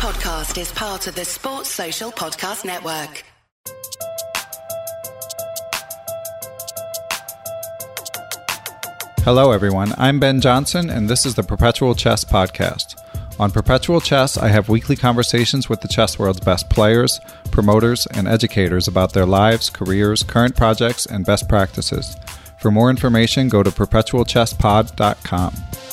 podcast is part of the Sports Social Podcast Network. Hello, everyone. I'm Ben Johnson, and this is the Perpetual Chess Podcast. On Perpetual Chess, I have weekly conversations with the chess world's best players, promoters, and educators about their lives, careers, current projects, and best practices. For more information, go to perpetualchesspod.com.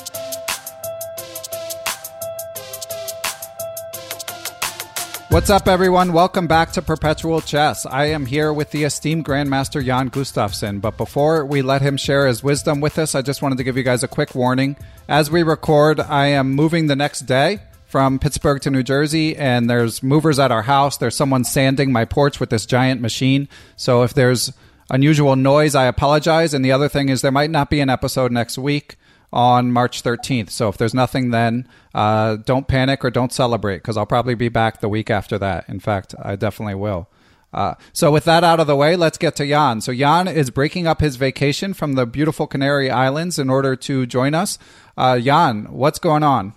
What's up, everyone? Welcome back to Perpetual Chess. I am here with the esteemed Grandmaster Jan Gustafsson. But before we let him share his wisdom with us, I just wanted to give you guys a quick warning. As we record, I am moving the next day from Pittsburgh to New Jersey, and there's movers at our house. There's someone sanding my porch with this giant machine. So if there's unusual noise, I apologize. And the other thing is, there might not be an episode next week on March 13th. So if there's nothing then, uh, don't panic or don't celebrate because I'll probably be back the week after that. In fact, I definitely will. Uh, so with that out of the way, let's get to Jan. So Jan is breaking up his vacation from the beautiful Canary Islands in order to join us. Uh, Jan, what's going on?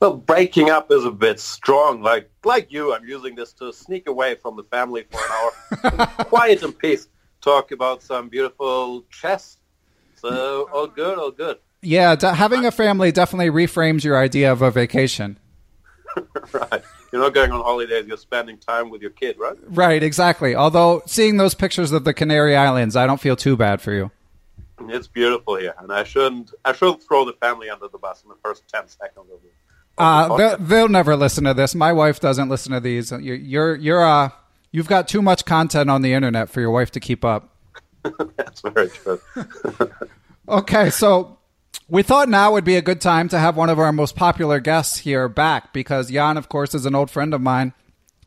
Well, breaking up is a bit strong. Like like you, I'm using this to sneak away from the family for an hour, quiet and peace, talk about some beautiful chess so all good, all good. Yeah, d- having a family definitely reframes your idea of a vacation. right. You're not going on holidays, you're spending time with your kid, right? Right, exactly. Although seeing those pictures of the Canary Islands, I don't feel too bad for you. It's beautiful here, and I shouldn't I shouldn't throw the family under the bus in the first ten seconds of it. Uh, they'll, they'll, never listen to this. My wife doesn't listen to these. You're you're, you're uh you've got too much content on the internet for your wife to keep up. That's very true. okay, so we thought now would be a good time to have one of our most popular guests here back because Jan, of course, is an old friend of mine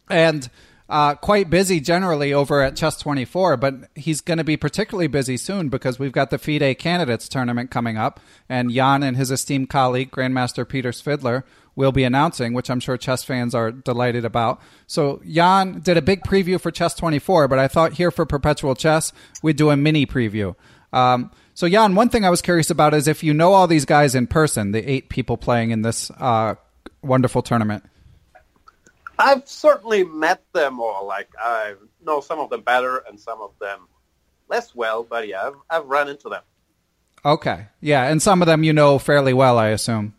and uh, quite busy generally over at Chess 24, but he's going to be particularly busy soon because we've got the FIDE Candidates tournament coming up, and Jan and his esteemed colleague, Grandmaster Peter Svidler, will be announcing, which I'm sure chess fans are delighted about. So Jan did a big preview for Chess 24, but I thought here for Perpetual Chess we'd do a mini preview. Um, so Jan, one thing I was curious about is if you know all these guys in person, the eight people playing in this uh, wonderful tournament. I've certainly met them all. Like I know some of them better and some of them less well, but yeah, I've, I've run into them. Okay, yeah, and some of them you know fairly well, I assume.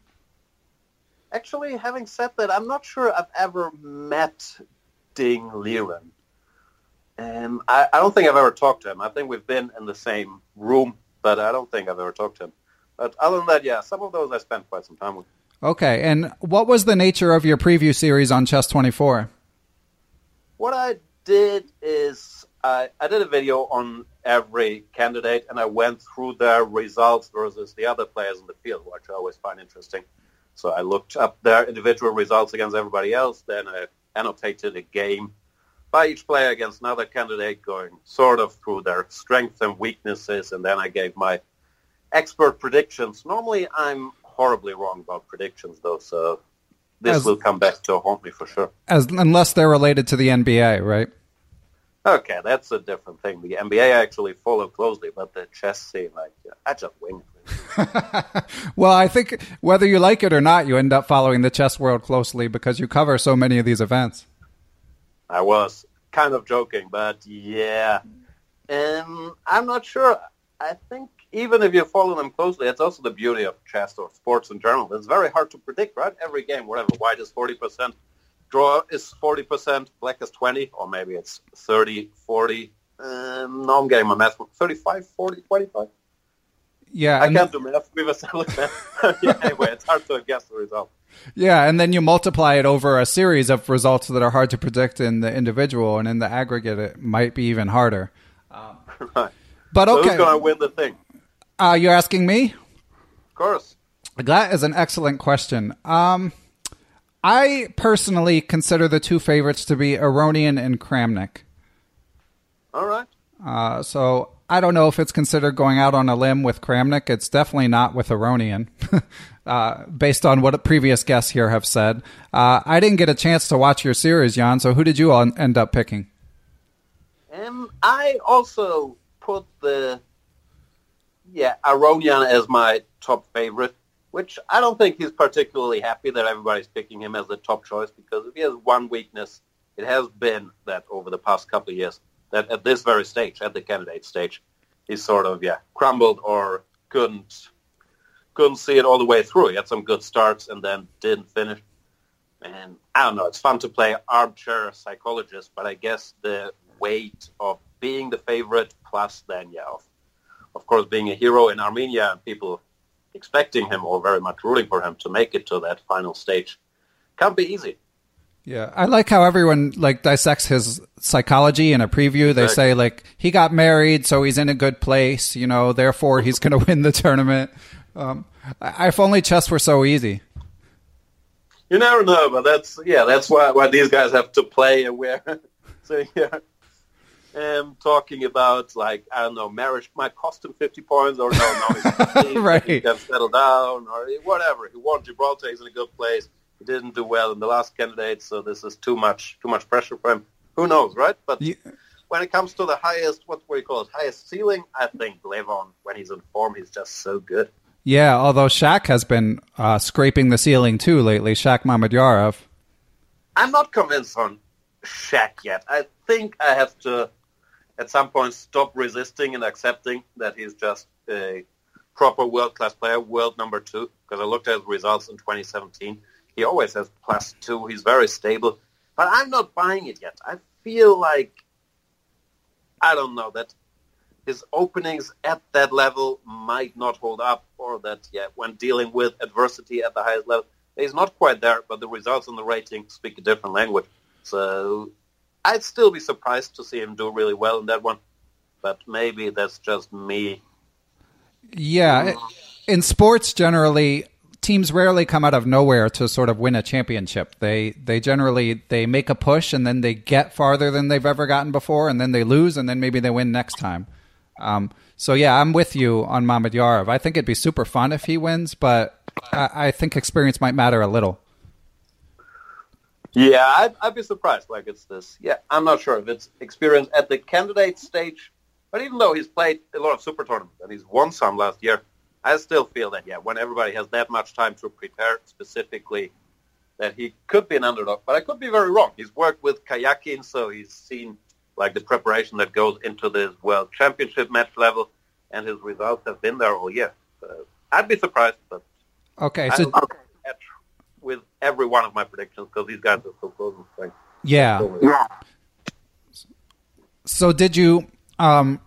Actually, having said that, I'm not sure I've ever met Ding Liren. And I, I, don't think I've ever talked to him. I think we've been in the same room, but I don't think I've ever talked to him. But other than that, yeah, some of those I spent quite some time with. Okay, and what was the nature of your preview series on Chess 24? What I did is I, I did a video on every candidate, and I went through their results versus the other players in the field, which I always find interesting. So I looked up their individual results against everybody else. Then I annotated a game by each player against another candidate, going sort of through their strengths and weaknesses. And then I gave my expert predictions. Normally, I'm horribly wrong about predictions, though. So this as, will come back to haunt me for sure. As unless they're related to the NBA, right? Okay, that's a different thing. The NBA I actually follow closely, but the chess scene, like, I just wing well, I think whether you like it or not, you end up following the chess world closely because you cover so many of these events. I was kind of joking, but yeah. Um, I'm not sure. I think even if you follow them closely, it's also the beauty of chess or sports in general. It's very hard to predict, right? Every game, whatever, white is 40%, draw is 40%, black is 20, or maybe it's 30, 40. Um, no, I'm getting my math. 35, 40, 25. Yeah, I can't do math. We've established that. yeah, anyway, it's hard to guess the result. Yeah, and then you multiply it over a series of results that are hard to predict in the individual, and in the aggregate, it might be even harder. Um, right. But okay, so who's going to win the thing? Uh, you're asking me? Of course. That is an excellent question. Um, I personally consider the two favorites to be Aronian and Kramnik. All right. Uh, so I don't know if it's considered going out on a limb with Kramnik. It's definitely not with Aronian, uh, based on what previous guests here have said. Uh, I didn't get a chance to watch your series, Jan. So who did you end up picking? Um, I also put the yeah Aronian as my top favorite. which I don't think he's particularly happy that everybody's picking him as the top choice because if he has one weakness, it has been that over the past couple of years that at this very stage, at the candidate stage, he sort of yeah crumbled or couldn't couldn't see it all the way through. He had some good starts and then didn't finish. And I don't know, it's fun to play armchair psychologist, but I guess the weight of being the favorite plus then yeah, of, of course being a hero in Armenia and people expecting him or very much rooting for him to make it to that final stage can't be easy. Yeah, I like how everyone like dissects his psychology in a preview. They say like he got married, so he's in a good place. You know, therefore he's going to win the tournament. Um, if only chess were so easy. You never know, but that's yeah, that's why why these guys have to play and where. so yeah, um, talking about like I don't know, marriage might cost him fifty points, or no, no, right, he can settle down, or whatever. He won Gibraltar, he's in a good place he didn't do well in the last candidate, so this is too much too much pressure for him. Who knows, right? But yeah. when it comes to the highest, what, do you call it, highest ceiling, I think Levon, when he's in form, he's just so good. Yeah, although Shaq has been uh, scraping the ceiling too lately, Shaq Mamedyarov. I'm not convinced on Shaq yet. I think I have to, at some point, stop resisting and accepting that he's just a proper world-class player, world number two, because I looked at his results in 2017 he always has plus two. He's very stable. But I'm not buying it yet. I feel like, I don't know, that his openings at that level might not hold up or that, yeah, when dealing with adversity at the highest level, he's not quite there, but the results in the rating speak a different language. So I'd still be surprised to see him do really well in that one. But maybe that's just me. Yeah. Mm. In sports, generally, teams rarely come out of nowhere to sort of win a championship. They they generally they make a push and then they get farther than they've ever gotten before, and then they lose, and then maybe they win next time. Um, so yeah, I'm with you on Mamedyarov. I think it'd be super fun if he wins, but I, I think experience might matter a little. Yeah, I'd, I'd be surprised. Like it's this. Yeah, I'm not sure if it's experience at the candidate stage, but even though he's played a lot of super tournaments and he's won some last year, I still feel that, yeah, when everybody has that much time to prepare specifically, that he could be an underdog. But I could be very wrong. He's worked with Karjakin, so he's seen like the preparation that goes into this World Championship match level, and his results have been there all year. So I'd be surprised, but okay, so with every one of my predictions because these guys are so close. Like, yeah. yeah. So did you? Um,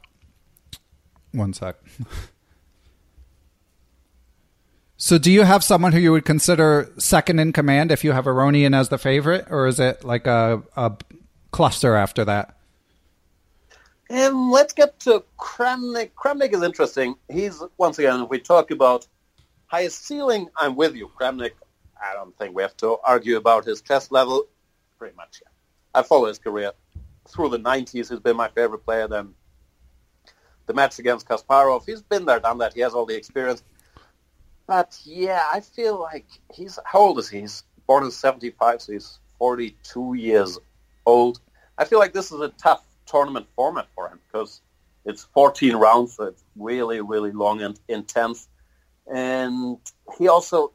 one sec. So, do you have someone who you would consider second in command if you have Aronian as the favorite, or is it like a, a cluster after that? Um, let's get to Kramnik. Kramnik is interesting. He's once again, if we talk about highest ceiling, I'm with you. Kramnik, I don't think we have to argue about his chess level. Pretty much, yeah. I follow his career through the 90s. He's been my favorite player. Then the match against Kasparov, he's been there, done that. He has all the experience. But yeah, I feel like he's how old is he? He's born in '75, so he's 42 years old. I feel like this is a tough tournament format for him because it's 14 rounds, so it's really, really long and intense. And he also,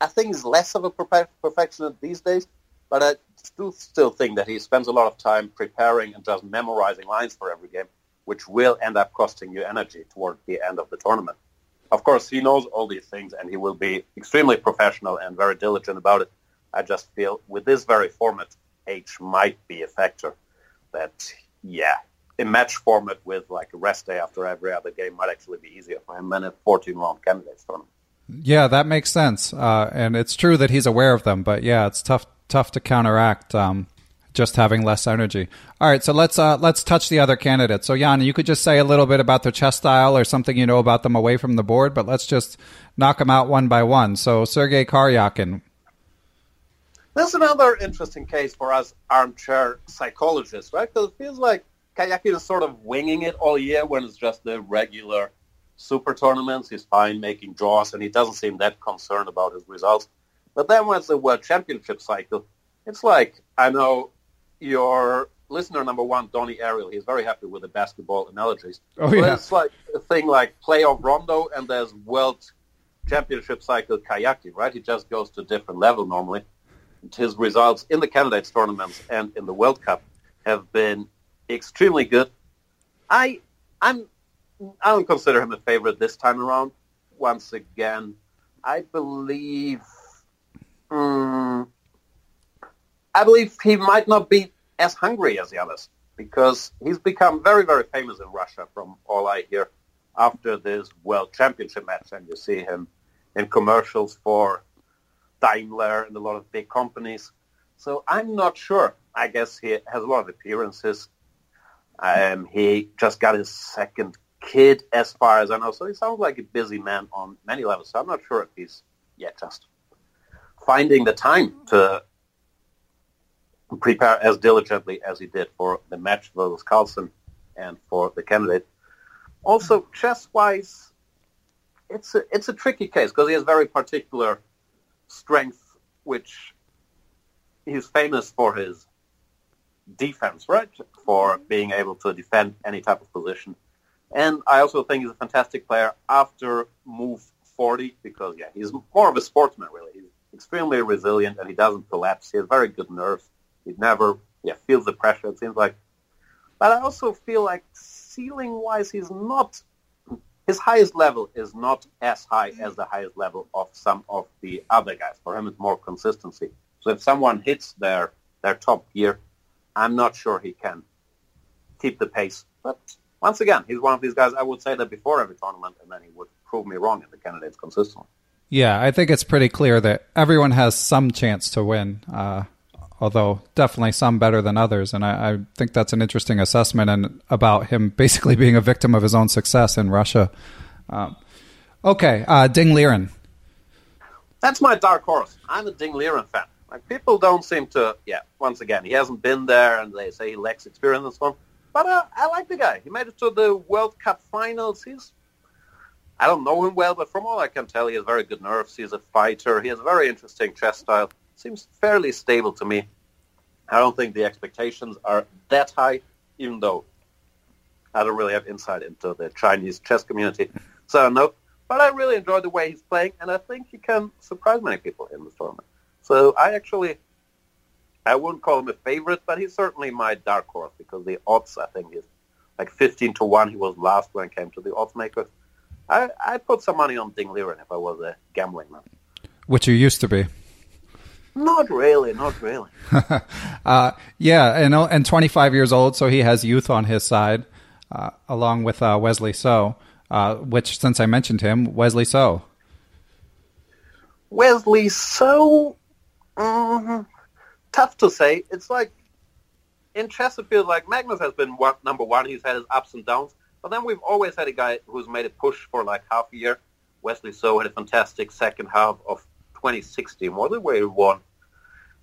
I think, is less of a perfectionist these days. But I do still think that he spends a lot of time preparing and just memorizing lines for every game, which will end up costing you energy toward the end of the tournament of course, he knows all these things and he will be extremely professional and very diligent about it. I just feel with this very format, age might be a factor that, yeah, a match format with like a rest day after every other game might actually be easier for him than a 14 round candidates tournament. Yeah, that makes sense. Uh, and it's true that he's aware of them, but yeah, it's tough, tough to counteract. Um, just having less energy. All right, so let's uh, let's touch the other candidates. So Jan, you could just say a little bit about their chess style or something you know about them away from the board, but let's just knock them out one by one. So Sergei Karyakin. That's another interesting case for us armchair psychologists, right? Because it feels like Karyakin is sort of winging it all year when it's just the regular super tournaments. He's fine making draws, and he doesn't seem that concerned about his results. But then when it's the World Championship cycle, it's like I know your listener number one, Donnie Ariel, he's very happy with the basketball analogies. Oh, yeah. it's like a thing like playoff Rondo and there's World championship cycle Karyakin, right? He just goes to a different level normally. His results in the candidates tournaments and in the World Cup have been extremely good. I I'm I don't consider him a favorite this time around. Once again, I believe um, I believe he might not be as hungry as the others because he's become very, very famous in Russia from all I hear after this World Championship match. And you see him in commercials for Daimler and a lot of big companies. So I'm not sure. I guess he has a lot of appearances. Um, he just got his second kid, as far as I know. So he sounds like a busy man on many levels. So I'm not sure if he's yet just finding the time to prepare as diligently as he did for the match versus Carlsen and for the candidate. Also, chess-wise, it's a, it's a tricky case because he has very particular strength, which he's famous for his defense, right? For being able to defend any type of position. And I also think he's a fantastic player after move 40 because, yeah, he's more of a sportsman, really. He's extremely resilient and he doesn't collapse. He has very good nerves. He never yeah, feels the pressure, it seems like. But I also feel like ceiling-wise, he's not his highest level is not as high as the highest level of some of the other guys. For him, it's more consistency. So if someone hits their their top gear, I'm not sure he can keep the pace. But once again, he's one of these guys. I would say that before every tournament, and then he would prove me wrong in the candidates consistently. Yeah, I think it's pretty clear that everyone has some chance to win. Uh, although definitely some better than others. And I, I, think that's an interesting assessment and about him basically being a victim of his own success in Russia. Um, okay, uh, Ding Liren. That's my dark horse. I'm a Ding Liren fan. Like people don't seem to. Yeah, once again, he hasn't been there, and they say he lacks experience and so on. But uh, I like the guy. He made it to the World Cup finals. He's I don't know him well, but from all I can tell, he has very good nerves. He's a fighter. He has a very interesting chess style seems fairly stable to me. I don't think the expectations are that high, even though I don't really have insight into the Chinese chess community. So no, but I really enjoy the way he's playing, and I think he can surprise many people in this tournament. So I actually, I wouldn't call him a favorite, but he's certainly my dark horse because the odds, I think, is like 15 to 1. He was last when it came to the odds makers. I, I put some money on Ding Liren if I was a gambling man. Which you used to be. Not really, not really. uh, yeah, and and 25 years old, so he has youth on his side, uh, along with uh, Wesley So, uh, which since I mentioned him, Wesley So. Wesley So, um, tough to say. It's like in chess, it feels like Magnus has been one, number one. He's had his ups and downs, but then we've always had a guy who's made a push for like half a year. Wesley So had a fantastic second half of 2016 was it, where he won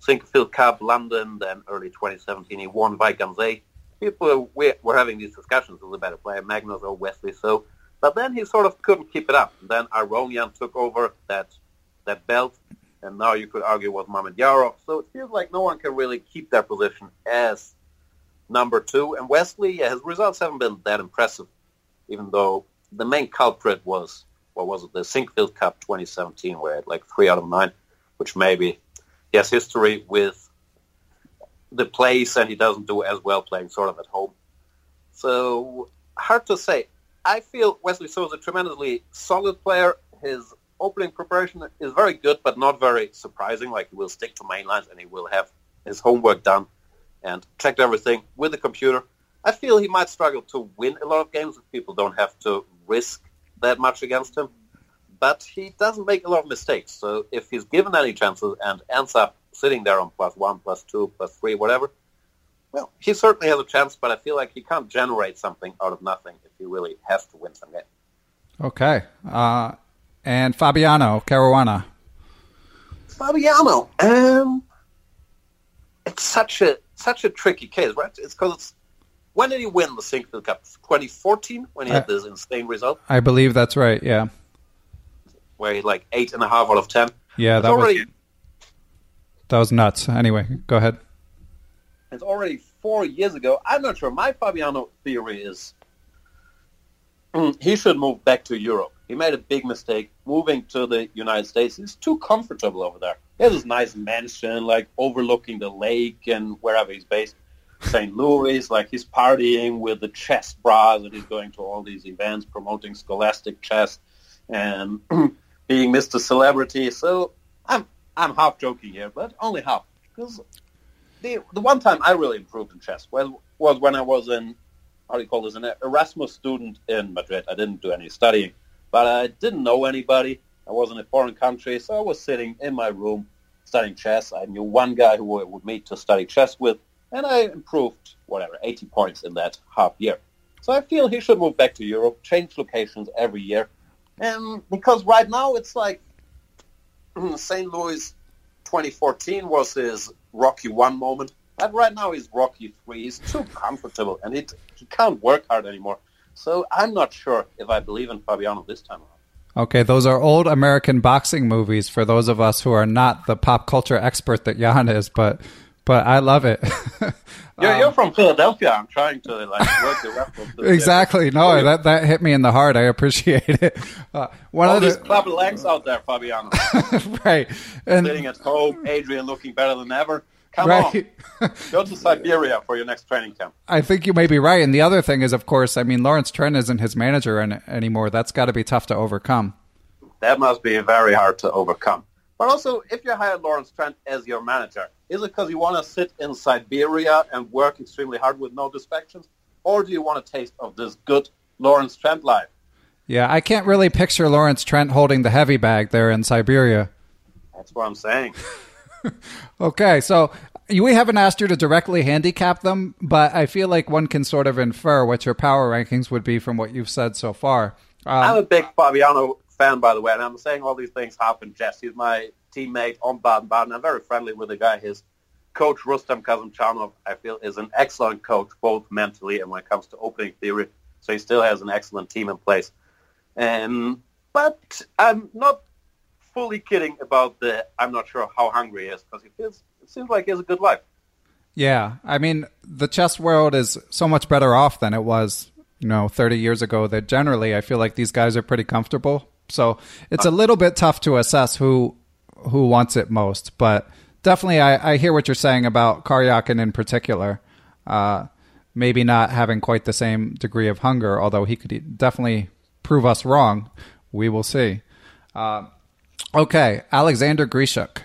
Sinquefield Cup, London, then early 2017 he won by Wijk aan Zee. People were, were having these discussions who's a better player, Magnus or Wesley So. But then he sort of couldn't keep it up. And then Aronian took over that that belt, and now you could argue was Mamedyarov. So it feels like no one can really keep their position as number two. And Wesley, yeah, his results haven't been that impressive, even though the main culprit was what was it, the Sinquefield Cup 2017, where like three out of nine, which maybe he has history with the place and he doesn't do as well playing sort of at home. So hard to say. I feel Wesley So is a tremendously solid player. His opening preparation is very good, but not very surprising. Like he will stick to main lines and he will have his homework done and checked everything with the computer. I feel he might struggle to win a lot of games if people don't have to risk that much against him, but he doesn't make a lot of mistakes. So if he's given any chances and ends up sitting there on plus one, plus two, plus three, whatever, well, he certainly has a chance, but I feel like he can't generate something out of nothing if he really has to win some game. Okay. Uh, and Fabiano Caruana. Fabiano. Um, it's such a such a tricky case, right? It's because it's when did he win the Sinquefield Cup? 2014 when he had this insane result. I believe that's right. Yeah, where he like eight and a half out of ten. Yeah, it's that already, was that was nuts. Anyway, go ahead. It's already four years ago. I'm not sure. My Fabiano theory is he should move back to Europe. he made a big mistake moving to the United States. He's too comfortable over there. He has this nice mansion, like overlooking the lake and wherever he's based. St. Louis, like he's partying with the chess bras and he's going to all these events promoting scholastic chess and being Mr. Celebrity. So I'm I'm half joking here, but only half because the the one time I really improved in chess was was when I was in how do you call this an Erasmus student in Madrid. I didn't do any studying, but I didn't know anybody. I was in a foreign country, so I was sitting in my room studying chess. I knew one guy who I would meet to study chess with and I improved whatever 80 points in that half year. So I feel he should move back to Europe, change locations every year, and because right now it's like mm, St. Louis 2014 was his Rocky One moment, and right now he's Rocky Three. He's too comfortable, and it, he can't work hard anymore. So I'm not sure if I believe in Fabiano this time around. Okay, those are old American boxing movies for those of us who are not the pop culture expert that Jan is, but but I love it. you're, um, you're, from Philadelphia. I'm trying to like work the the exactly. No, that that hit me in the heart. I appreciate it. Uh, one All of these the Clubber Langs out there, Fabiano. right, and sitting at home, Adrian looking better than ever. Come right. on, go to Siberia for your next training camp. I think you may be right. And the other thing is, of course, I mean, Lawrence Trent isn't his manager anymore. That's got to be tough to overcome. That must be very hard to overcome. But also, if you hire Lawrence Trent as your manager, is it because you want to sit in Siberia and work extremely hard with no distractions? Or do you want a taste of this good Lawrence Trent life? Yeah, I can't really picture Lawrence Trent holding the heavy bag there in Siberia. That's what I'm saying. okay, so we haven't asked you to directly handicap them, but I feel like one can sort of infer what your power rankings would be from what you've said so far. Um, I'm a big Fabiano fan, by the way, and I'm saying all these things half in jest. He's my teammate on Baden-Baden. I'm very friendly with the guy. His coach, Rustam Kasimdzhanov, I feel is an excellent coach, both mentally and when it comes to opening theory. So he still has an excellent team in place. Um, but I'm not fully kidding about the I'm not sure how hungry he is because he feels it seems like he has a good life. Yeah, I mean the chess world is so much better off than it was, you know, 30 years ago. That generally I feel like these guys are pretty comfortable. So it's a little bit tough to assess who who wants it most, but definitely I, I hear what you're saying about Karyakin in particular. Uh, maybe not having quite the same degree of hunger, although he could definitely prove us wrong. We will see. Uh, okay, Alexander Grischuk.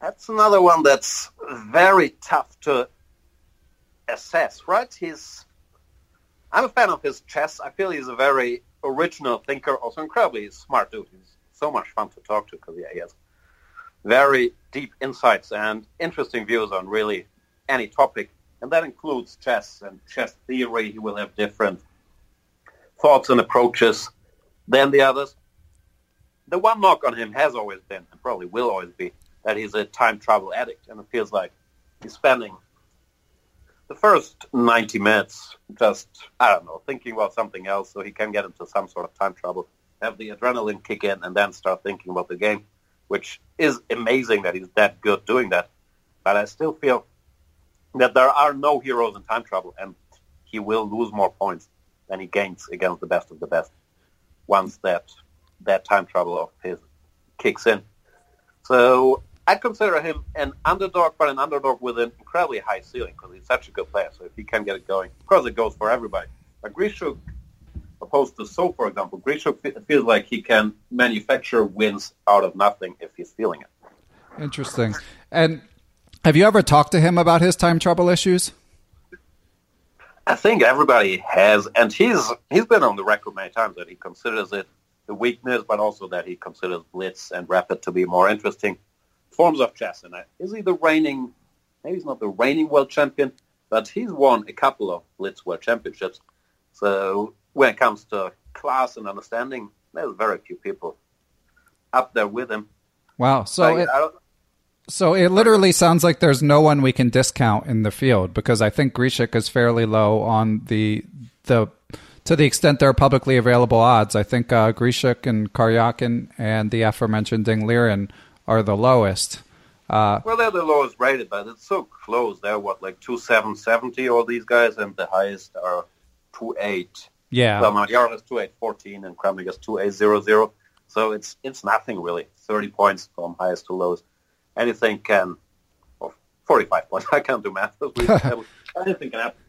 That's another one that's very tough to assess, right? He's. I'm a fan of his chess. I feel he's a very original thinker, also incredibly smart dude. He's so much fun to talk to because yeah, he has very deep insights and interesting views on really any topic, and that includes chess and chess theory. He will have different thoughts and approaches than the others. The one knock on him has always been, and probably will always be, that he's a time trouble addict, and it feels like he's spending the first 90 minutes just, I don't know, thinking about something else so he can get into some sort of time trouble, have the adrenaline kick in, and then start thinking about the game, which is amazing that he's that good doing that. But I still feel that there are no heroes in time trouble, and he will lose more points than he gains against the best of the best once that that time trouble of his kicks in. So I consider him an underdog, but an underdog with an incredibly high ceiling because he's such a good player. So if he can get it going, of course it goes for everybody. But Grischuk, opposed to So, for example, Grischuk feels like he can manufacture wins out of nothing if he's feeling it. Interesting. And have you ever talked to him about his time trouble issues? I think everybody has, and he's he's been on the record many times that he considers it the weakness, but also that he considers blitz and rapid to be more interesting forms of chess. And is he the reigning, maybe he's not the reigning world champion, but he's won a couple of Blitz World Championships. So when it comes to class and understanding, there's very few people up there with him. Wow. So it, so it literally sounds like there's no one we can discount in the field because I think Grischuk is fairly low on the the to the extent there are publicly available odds. I think uh, and Karyakin and the aforementioned Ding Liren are the lowest. Uh, well, they're the lowest rated, but it's so close. They're what, like two seven seventy, all these guys, and the highest are two eight Yeah. Well, Magyar has 2814 and Kramnik has 2800. So it's it's nothing really. 30 points from highest to lowest. Anything can, or 45 points. I can't do math. Anything can happen.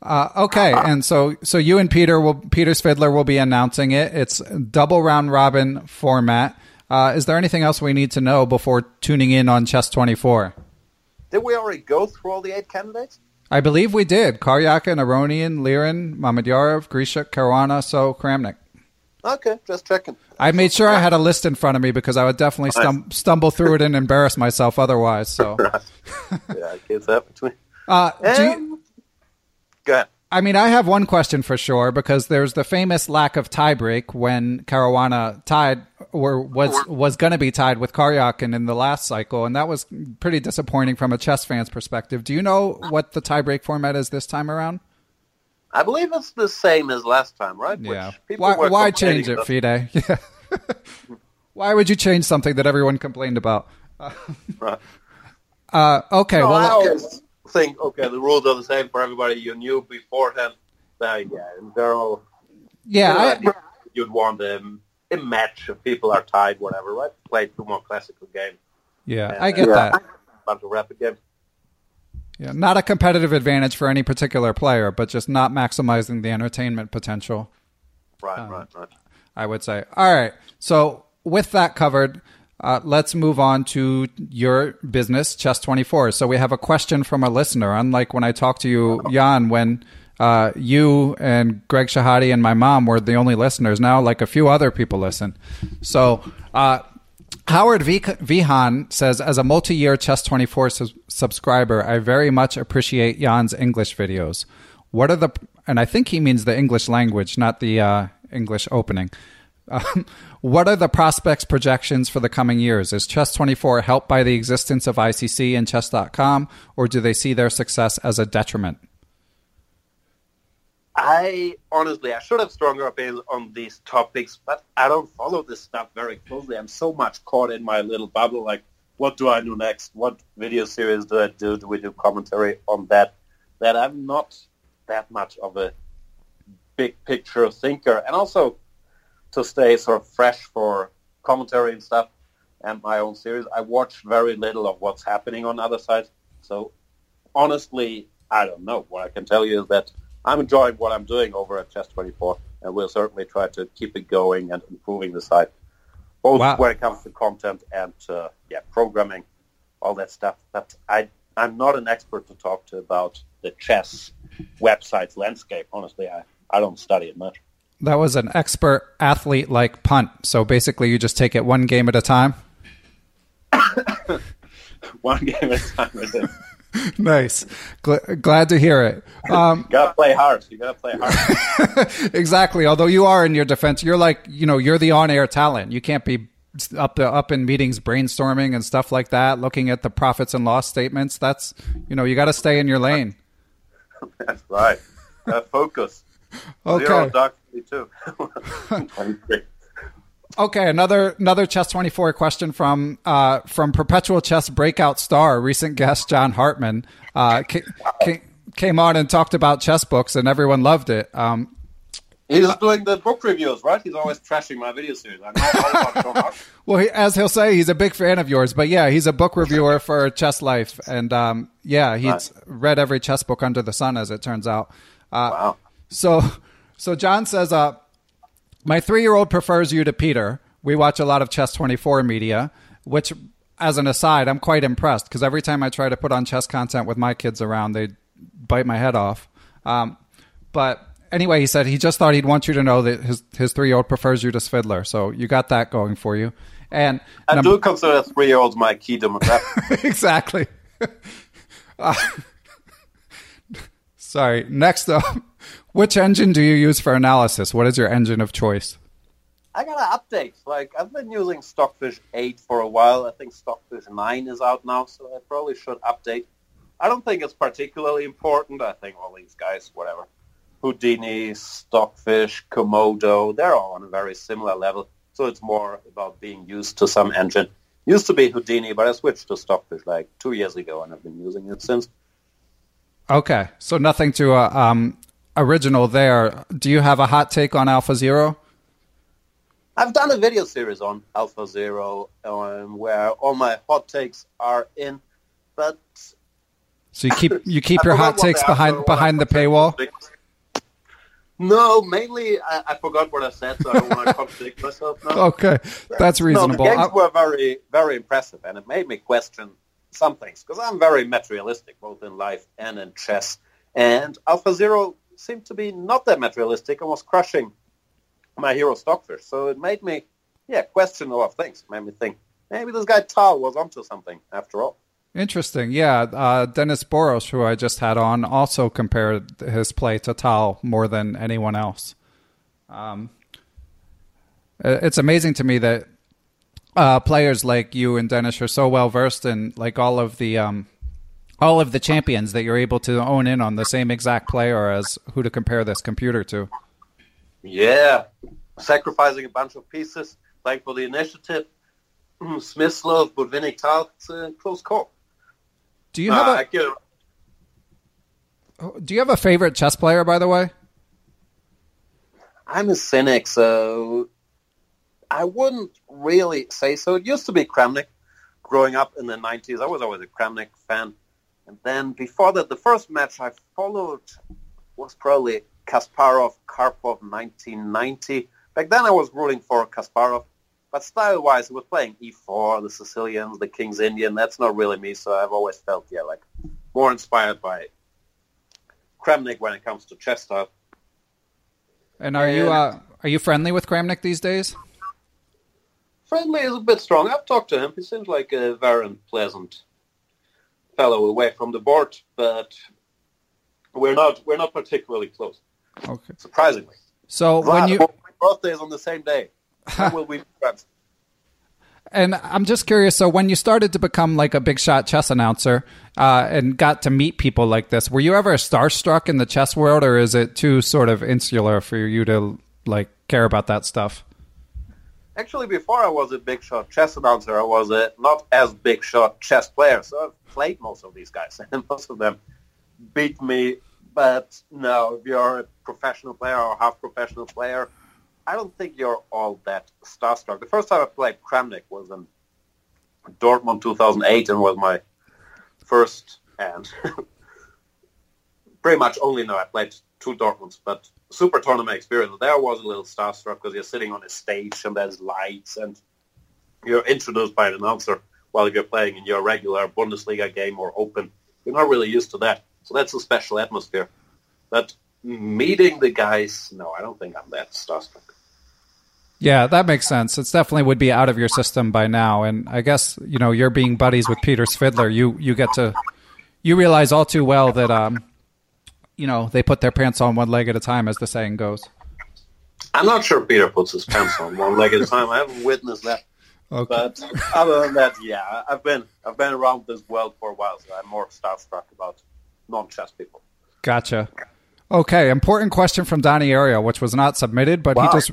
Uh, okay, and so so you and Peter will Peter Svidler will be announcing it. It's double round robin format. Uh, is there anything else we need to know before tuning in on Chess Twenty Four? Did we already go through all the eight candidates? I believe we did. Karyakin, Aronian, Liren, Mamedyarov, Grisha, Caruana, so Kramnik. Okay, just checking. I made sure I had a list in front of me because I would definitely stum- stumble through it and embarrass myself otherwise. So, yeah, I kids that between. uh, do you, go ahead. I mean, I have one question for sure because there's the famous lack of tiebreak when Caruana tied or was was going to be tied with Karyakin in the last cycle, and that was pretty disappointing from a chess fan's perspective. Do you know what the tiebreak format is this time around? I believe it's the same as last time, right? Yeah. Which people Why, why change it, about. Fide? Yeah. why would you change something that everyone complained about? Right. Uh, okay, No, I well, always think, okay, the rules are the same for everybody. You knew beforehand. Yeah, in general, yeah, I, you'd want um, a match if people are tied, whatever, right? Play two more classical games. yeah, And, I get uh, that. bunch of rapid games. Yeah, not a competitive advantage for any particular player, but just not maximizing the entertainment potential. Right, Um, right, right. I would say. All right. So with that covered, uh, let's move on to your business, Chess Twenty Four. So we have a question from a listener. Unlike when I talked to you, Jan, when uh, you and Greg Shahade and my mom were the only listeners. Now, like a few other people listen. So. Uh, Howard v- Vihan says, as a multi-year Chess 24 sus- subscriber, I very much appreciate Jan's English videos. What are the, and I think he means the English language, not the uh, English opening. Um, what are the prospects projections for the coming years? Is Chess 24 helped by the existence of ICC and Chess.com, or do they see their success as a detriment? I honestly, I should have stronger opinions on these topics, but I don't follow this stuff very closely. I'm so much caught in my little bubble. Like, what do I do next? What video series do I do? Do we do commentary on that? That I'm not that much of a big picture thinker, and also to stay sort of fresh for commentary and stuff and my own series. I watch very little of what's happening on other sides. So honestly, I don't know. What I can tell you is that I'm enjoying what I'm doing over at Chess24, and we'll certainly try to keep it going and improving the site, both Wow. when it comes to content and uh, yeah, programming, all that stuff. But I, I'm not an expert to talk to about the chess website's landscape. Honestly, I, I don't study it much. That was an expert athlete like punt. So basically, you just take it one game at a time. One game at a time. is it? nice. Gl- glad to hear it. Um, You gotta play hard. You gotta play hard. exactly. Although you are in your defense, you're like you know you're the on-air talent. You can't be up the, up in meetings brainstorming and stuff like that, looking at the profits and loss statements. That's you know you got to stay in your lane. That's right. Uh, focus. Zero Okay. dark too. 23. Okay. Another another chess twenty four question from uh, from perpetual chess breakout star, recent guest John Hartman uh, ca- ca- came on and talked about chess books, and everyone loved it. Um, He's doing the book reviews, right? He's always trashing my video series. I know all about John Well, he, as he'll say, he's a big fan of yours. But yeah, he's a book reviewer for Chess Life, and um, yeah, he's Nice. read every chess book under the sun, as it turns out. Uh, Wow. So, so John says, uh, my three-year-old prefers you to Peter. We watch a lot of Chess Twenty Four media, which, as an aside, I'm quite impressed because every time I try to put on chess content with my kids around, they bite my head off. Um, but anyway, he said he just thought he'd want you to know that his his three-year-old prefers you to Svidler. So you got that going for you. And I num- do consider three-year-olds my key demographic. exactly. Uh, sorry. Next up, which engine do you use for analysis? What is your engine of choice? I gotta update. Like I've been using Stockfish 8 for a while. I think Stockfish 9 is out now, so I probably should update. I don't think it's particularly important. I think all these guys, whatever, Houdini, Stockfish, Komodo, they're all on a very similar level. So it's more about being used to some engine. Used to be Houdini, but I switched to Stockfish like two years ago, and I've been using it since. Okay, so nothing to uh, um, original there. Do you have a hot take on Alpha Zero? I've done a video series on Alpha Zero um, where all my hot takes are in, but so you keep you keep your hot takes behind behind the paywall. No, mainly I, I forgot what I said, so I don't want to contradict myself now. Okay, that's reasonable. No, the games I- were very, very impressive, and it made me question some things because I'm very materialistic, both in life and in chess. And Alpha Zero seemed to be not that materialistic and was crushing my hero Stockfish. So it made me, yeah, question a lot of things. It made me think maybe this guy Tal was onto something after all. Interesting. Yeah, uh, Dennis Boros, who I just had on, also compared his play to Tal more than anyone else. Um, it's amazing to me that uh, players like you and Dennis are so well versed in like all of the um, all of the champions that you're able to own in on the same exact player as who to compare this computer to. Yeah, sacrificing a bunch of pieces, playing for the initiative. Smyslov, Botvinnik, Tal, it's a close call. Do you Uh, have I a could- Do you have a favorite chess player, by the way? I'm a cynic, so I wouldn't really say so. It used to be Kramnik. Growing up in the 90s, I was always a Kramnik fan. And then before that, the first match I followed was probably Kasparov, Karpov 1990. Back then I was rooting for Kasparov. But style-wise, he was playing E4, the Sicilians, the King's Indian. That's not really me, so I've always felt, yeah, like more inspired by Kramnik when it comes to chess style. And are you uh, are you friendly with Kramnik these days? Friendly is a bit strong. I've talked to him. He seems like a very pleasant fellow away from the board, but we're not we're not particularly close. Okay. Surprisingly, So when you my birthday is on the same day. Will we be friends? And I'm just curious. So, when you started to become like a big shot chess announcer uh, and got to meet people like this, were you ever starstruck in the chess world, or is it too sort of insular for you to like care about that stuff? Actually, before I was a big shot chess announcer, I was a not as big shot chess player. So I've played most of these guys, and most of them beat me. But no, if you're a professional player or half professional player, I don't think you're all that starstruck. The first time I played Kramnik was in Dortmund 2008 and was my first and pretty much only no, I played two Dortmunds, but super tournament experience. There was a little starstruck because you're sitting on a stage and there's lights and you're introduced by an announcer while you're playing in your regular Bundesliga game or Open. You're not really used to that, so that's a special atmosphere. But meeting the guys, no, I don't think I'm that starstruck. Yeah, that makes sense. It definitely would be out of your system by now. And I guess you know you're being buddies with Peter Svidler. You you get to you realize all too well that um you know they put their pants on one leg at a time, as the saying goes. I'm not sure Peter puts his pants on one leg at a time. I haven't witnessed that. Okay. But other than that, yeah, I've been I've been around this world for a while, so I'm more starstruck about non-chess people. Gotcha. Okay, important question from Donnie Ariel, which was not submitted, but he just.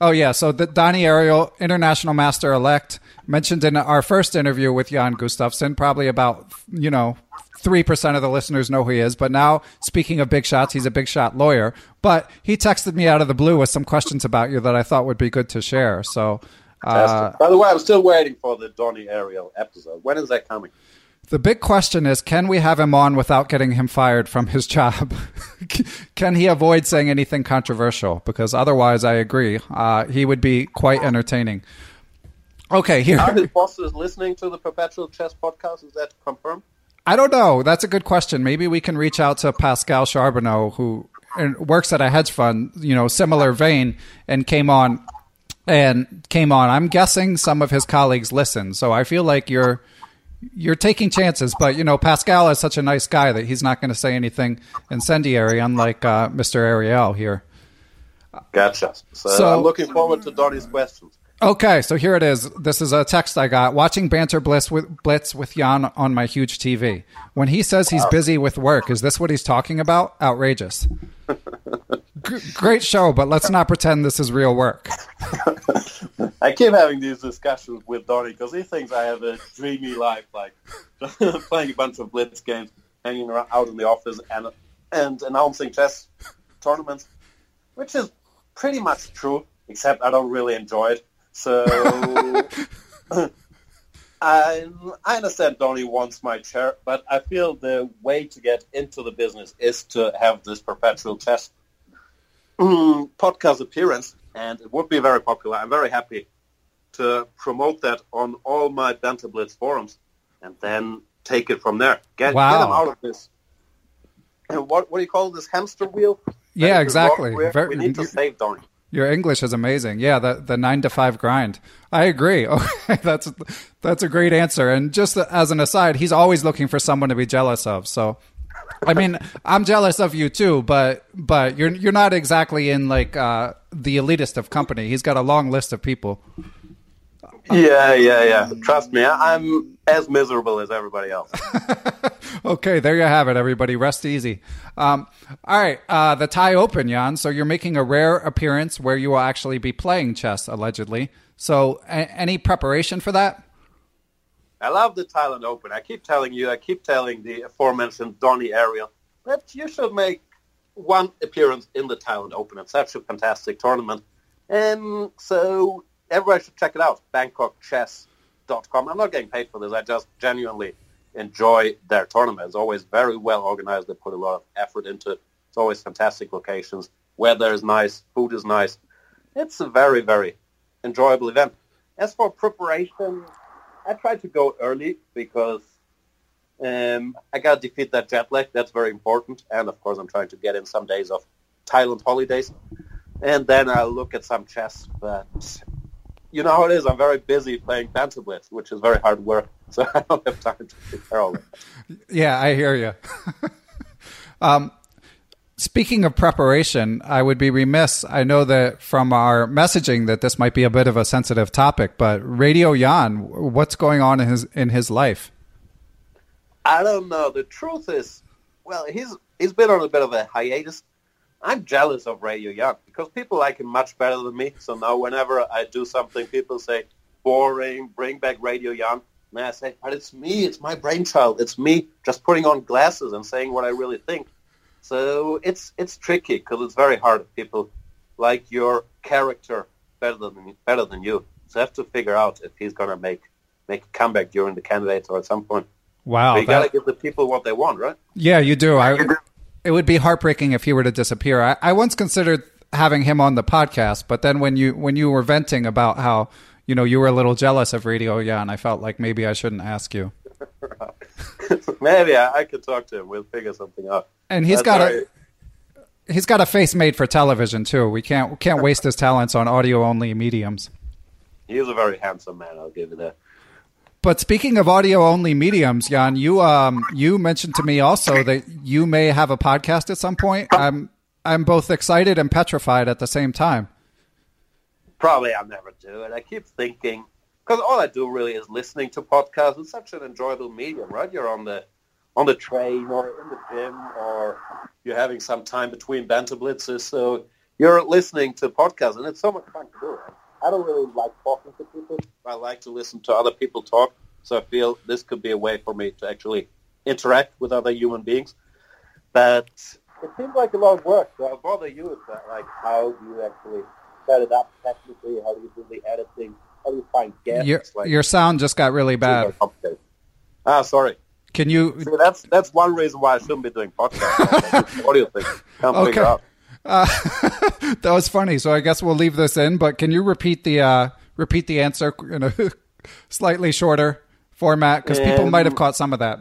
Oh yeah, so the Donnie Ariel, international master elect, mentioned in our first interview with Jan Gustafsson. Probably about you know three percent of the listeners know who he is, but now speaking of big shots, he's a big shot lawyer. But he texted me out of the blue with some questions about you that I thought would be good to share. So. Uh, By the way, I'm still waiting for the Donny Ariel episode. When is that coming? The big question is can we have him on without getting him fired from his job? can he avoid saying anything controversial? Because otherwise, I agree. Uh, he would be quite entertaining. Okay, here. Are his bosses listening to the Perpetual Chess podcast? Is that confirmed? I don't know. That's a good question. Maybe we can reach out to Pascal Charbonneau, who works at a hedge fund, you know, similar vein, and came on and came on. I'm guessing some of his colleagues listen, so I feel like you're you're taking chances. But you know, Pascal is such a nice guy that he's not going to say anything incendiary, unlike uh, Mr. Ariel here. Gotcha. So, So- I'm looking forward to Donny's questions. Okay, so here it is. This is a text I got. Watching Banter Blitz with, Blitz with Jan on my huge TV. When he says he's busy with work, is this what he's talking about? Outrageous. G- great show, but let's not pretend this is real work. I keep having these discussions with Donny because he thinks I have a dreamy life, like playing a bunch of blitz games, hanging around out in the office, and and announcing chess tournaments, which is pretty much true, except I don't really enjoy it. So I, I understand Donny wants my chair, but I feel the way to get into the business is to have this perpetual chess mm, podcast appearance, and it would be very popular. I'm very happy to promote that on all my Banter Blitz forums, and then take it from there. Get, Wow. get them out of this. What what do you call this hamster wheel? Yeah, That is the exactly. Very- we need to save Donny. Your English is amazing. Yeah, the the nine to five grind. I agree. Okay, that's that's a great answer. And just as an aside, he's always looking for someone to be jealous of. So, I mean, I'm jealous of you too, but but you're you're not exactly in like uh, the elitist of company. He's got a long list of people. Yeah, yeah, yeah. Trust me, I'm as miserable as everybody else. Okay, there you have it, everybody. Rest easy. Um, all right, uh, the Thai Open, Jan. So you're making a rare appearance where you will actually be playing chess, allegedly. So, a- any preparation for that? I love the Thailand Open. I keep telling you, I keep telling the aforementioned Donny Ariel that you should make one appearance in the Thailand Open. It's such a fantastic tournament. And so everybody should check it out, bangkokchess.com. I'm not getting paid for this. I just genuinely enjoy their tournament. It's always very well organized. They put a lot of effort into it. It's always fantastic locations. Weather is nice. Food is nice. It's a very, very enjoyable event. As for preparation, I try to go early because um, I got to defeat that jet lag. That's very important. And of course, I'm trying to get in some days of Thailand holidays. And then I'll look at some chess. But you know how it is. I'm very busy playing Banter Blitz, which is very hard work. So I don't have time to prepare all that. Yeah, I hear you. um, speaking of preparation, I would be remiss. I know that from our messaging that this might be a bit of a sensitive topic, but Radio Jan, what's going on in his in his life? I don't know. The truth is, well, he's he's been on a bit of a hiatus. I'm jealous of Radio Jan because people like him much better than me. So now whenever I do something, people say, boring, bring back Radio Jan. And I say, but it's me. It's my brainchild. It's me just putting on glasses and saying what I really think. So it's it's tricky because it's very hard. People like your character better than better than you. So I have to figure out if he's going to make make a comeback during the candidates or at some point. Wow, But you got to give the people what they want, right? yeah, you do. I, it would be heartbreaking if he were to disappear. I, I once considered having him on the podcast, but then when you when you were venting about how you know you were a little jealous of Radio Jan, I felt like maybe I shouldn't ask you. Maybe I, I could talk to him. We'll figure something out. And he's That's got a he's got a face made for television too. We can't we can't waste his talents on audio only mediums. He's a very handsome man. I'll give you that. But speaking of audio only mediums, Jan, you um you mentioned to me also that you may have a podcast at some point. I'm I'm both excited and petrified at the same time. Probably I'll never do it. I keep thinking because all I do really is listening to podcasts. It's such an enjoyable medium, right? You're on the on the train or in the gym or you're having some time between banter blitzes, so you're listening to podcasts, and it's so much fun to do. I don't really like talking to people. I like to listen to other people talk, so I feel this could be a way for me to actually interact with other human beings. But it seems like a lot of work. So I'll bother you with that. Like, how do you actually set it up technically? How do you do the editing? How do you find guests? Your like, your sound just got really bad. Ah, sorry. Can you See, that's that's one reason why I shouldn't be doing podcasts. Audio thing. Can't Okay. figure out. Uh, that was funny. So I guess we'll leave this in, but can you repeat the uh repeat the answer in a slightly shorter format people Um, might have caught some of that.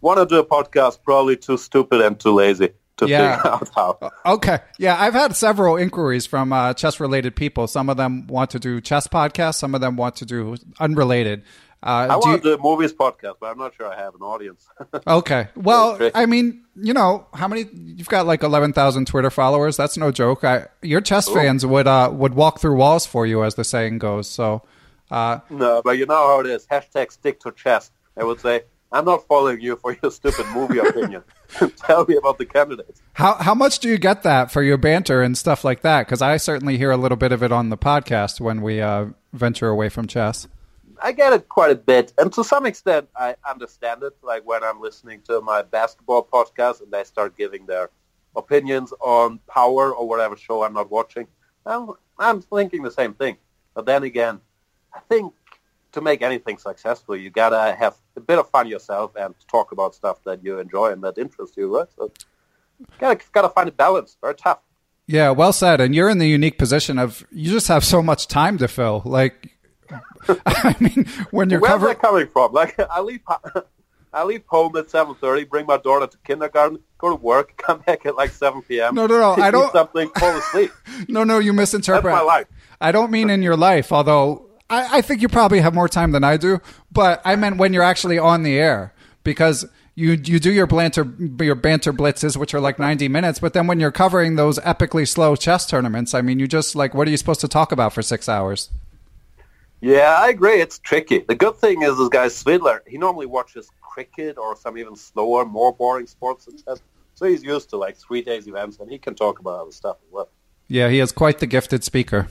Want to do a podcast? Probably too stupid and too lazy to Yeah. figure out how. Okay. Yeah, I've had several inquiries from uh, chess related people. Some of them want to do chess podcasts, some of them want to do unrelated. Uh, I do want you- to do a movies podcast, but I'm not sure I have an audience. okay. Well, I mean, you know, how many you've got like 11,000 Twitter followers. That's no joke. I, your chess fans would uh, would walk through walls for you as the saying goes. So, uh, no, but you know how it is. Hashtag stick to chess. I would say, I'm not following you for your stupid movie opinion. Tell me about the candidates. how how much do you get that for your banter and stuff like that? Cuz I certainly hear a little bit of it on the podcast when we uh, venture away from chess. I get it quite a bit, and to some extent, I understand it. Like when I'm listening to my basketball podcast, and they start giving their opinions on Power or whatever show I'm not watching. I'm thinking the same thing. But then again, I think to make anything successful, you gotta have a bit of fun yourself and talk about stuff that you enjoy and that interests you, right? So, gotta gotta find a balance. Very tough. Yeah, well said. And you're in the unique position of you just have so much time to fill. Like, I mean, when you're Where's that coming from? Like, I leave, I leave home at seven thirty, bring my daughter to kindergarten, go to work, come back at like seven p.m. No, no, no, I don't- something, fall asleep. no, no, you misinterpret. That's my life. I don't mean in your life, although I, I think you probably have more time than I do. But I meant when you're actually on the air because you you do your banter your banter blitzes, which are like 90 minutes. But then when you're covering those epically slow chess tournaments, I mean, you just like what are you supposed to talk about for six hours? Yeah, I agree. It's tricky. The good thing is this guy Svidler, he normally watches cricket or some even slower, more boring sports and chess. So he's used to like three days events and he can talk about other stuff as well. Yeah, he is quite the gifted speaker.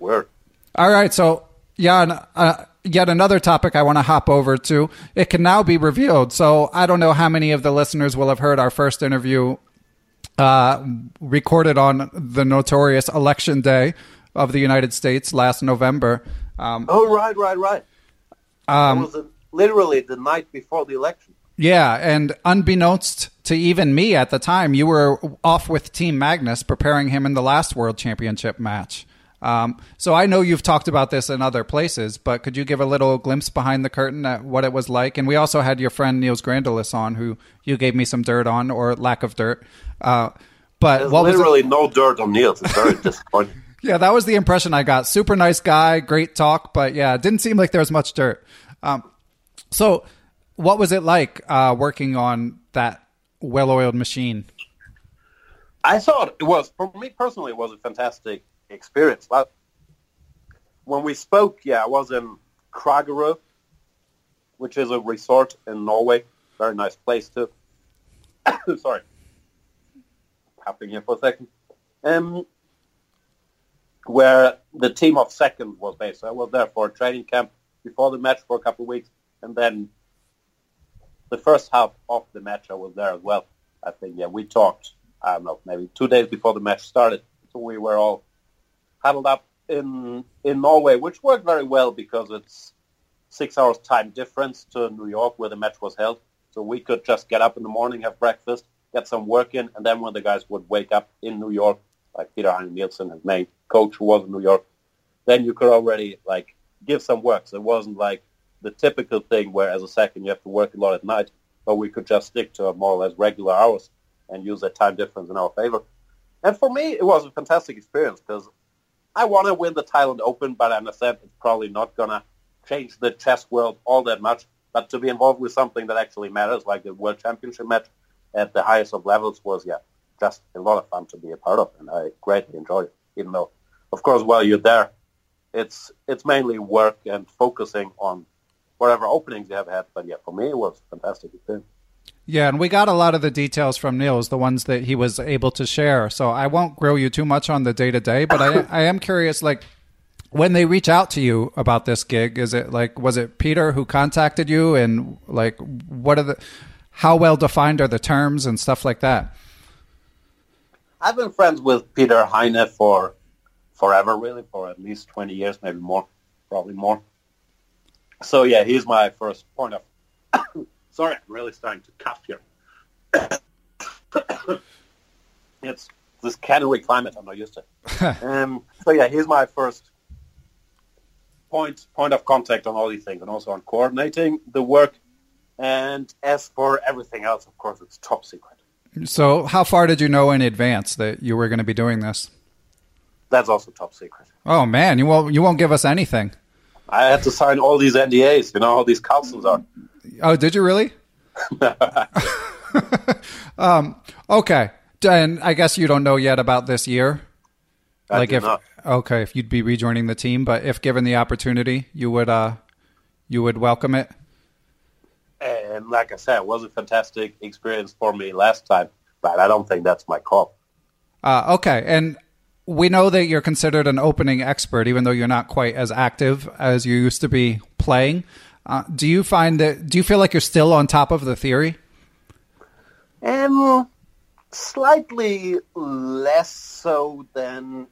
Word. All right, so Jan, uh, yet another topic I want to hop over to. It can now be revealed. So I don't know how many of the listeners will have heard our first interview uh, recorded on the notorious election day of the United States last November. Um, Oh, right, right, right. um, it was uh literally the night before the election. Yeah, and unbeknownst to even me at the time, you were off with Team Magnus preparing him in the last World Championship match. Um, so I know you've talked about this in other places, but could you give a little glimpse behind the curtain at what it was like? And we also had your friend Nils Grandelius on, who you gave me some dirt on, or lack of dirt. Uh, but There's what literally no dirt on Nils. It's very disappointing. Yeah, that was the impression I got. Super nice guy, great talk, but yeah, it didn't seem like there was much dirt. Um, so, what was it like uh, working on that well-oiled machine? I thought it was, for me personally, it was a fantastic experience. When we spoke, yeah, I was in Kragerø, which is a resort in Norway. Very nice place too. Sorry. Happening here for a second. Um, where the team of second was based. I was there for a training camp before the match for a couple of weeks, and then the first half of the match I was there as well. I think yeah, we talked. I don't know, maybe two days before the match started. So we were all huddled up in in Norway, which worked very well because it's six hours time difference to New York where the match was held. So we could just get up in the morning, have breakfast, get some work in, and then when the guys would wake up in New York, like Peter Heine Nielsen, his main coach who was in New York, then you could already like give some work. So it wasn't like the typical thing where as a second you have to work a lot at night, but we could just stick to more or less regular hours and use that time difference in our favor. And for me, it was a fantastic experience because I want to win the Thailand Open, but I understand it's probably not going to change the chess world all that much. But to be involved with something that actually matters, like the World Championship match at the highest of levels, was, yeah, just a lot of fun to be a part of. And I greatly enjoyed it, even though, of course, while you're there, it's it's mainly work and focusing on whatever openings you have had. But yeah, for me, it was fantastic experience. Yeah, and we got a lot of the details from Nils, the ones that he was able to share. So I won't grill you too much on the day to day, but I, I am curious, like, when they reach out to you about this gig, is it like, was it Peter who contacted you, and like, what are the, how well defined are the terms and stuff like that? I've been friends with Peter Heine for forever, really, for at least 20 years, maybe more, probably more. So, yeah, he's my first point of... Sorry, I'm really starting to cough here. it's this Canary climate I'm not used to. um, so, yeah, here's my first point point of contact on all these things and also on coordinating the work. And as for everything else, of course, it's top secret. So, how far did you know in advance that you were going to be doing this? That's also top secret. Oh man, you won't you won't give us anything. I had to sign all these NDAs. You know how these councils are. Oh, did you really? um, okay, and I guess you don't know yet about this year. I like if not. okay, if you'd be rejoining the team, but if given the opportunity, you would uh, you would welcome it. And like I said, it was a fantastic experience for me last time, but I don't think that's my call. Uh, okay, and we know that you're considered an opening expert, even though you're not quite as active as you used to be playing. Uh, do you find that? Do you feel like you're still on top of the theory? Um, slightly less so than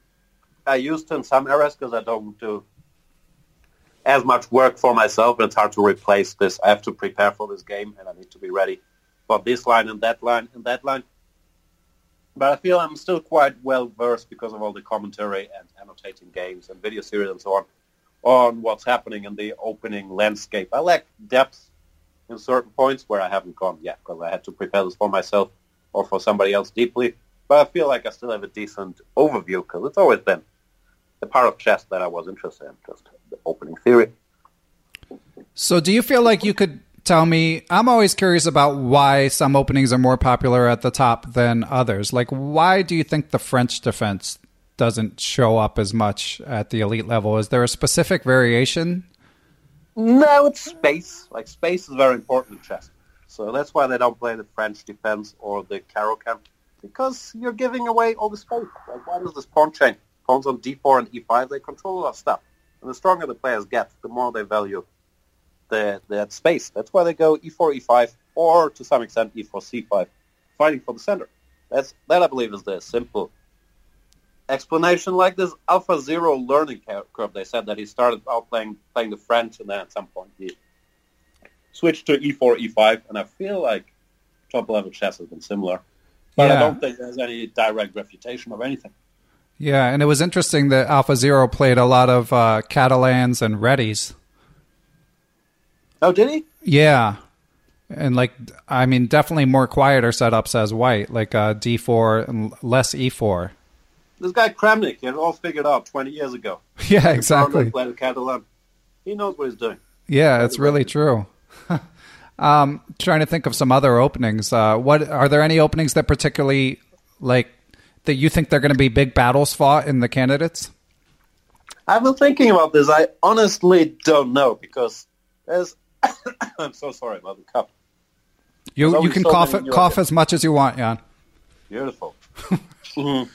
I used to in some areas because I don't do as much work for myself. It's hard to replace this. I have to prepare for this game, and I need to be ready for this line and that line and that line. But I feel I'm still quite well versed because of all the commentary and annotating games and video series and so on on what's happening in the opening landscape. I lack depth in certain points where I haven't gone yet because I had to prepare this for myself or for somebody else deeply. But I feel like I still have a decent overview because it's always been the part of chess that I was interested in, just the opening theory. So do you feel like you could tell me I'm always curious about why some openings are more popular at the top than others. Like why do you think the French defense doesn't show up as much at the elite level? Is there a specific variation? No, it's space. Like space is very important in chess. So that's why they don't play the French defense or the Caro-Kann because you're giving away all the space. Like why does this pawn chain? Pawns on d4 and e5, they control a lot of stuff. And the stronger the players get, the more they value the, that space. That's why they go e4, e5, or to some extent e4, c5, fighting for the center. That's that I believe is the simple explanation. Like this Alpha Zero learning curve, they said that he started out playing playing the French, and then at some point he switched to e4, e5, and I feel like top level chess has been similar. But yeah. I don't think there's any direct refutation of anything. Yeah, and it was interesting that Alpha Zero played a lot of uh, Catalans and Retis. Oh, did he? Yeah, and like I mean, definitely more quieter setups as white, like uh, D4 and less E4. This guy Kramnik, he had all figured out 20 years ago. Yeah, exactly. Catalan. He knows what he's doing. Yeah, it's really true. um, trying to think of some other openings. Uh, what are there any openings that particularly like that you think they're going to be big battles fought in the candidates? I've been thinking about this. I honestly don't know because there's. I'm so sorry about the cup. You you can so cough cough as much as you want, Jan. Beautiful. mm-hmm.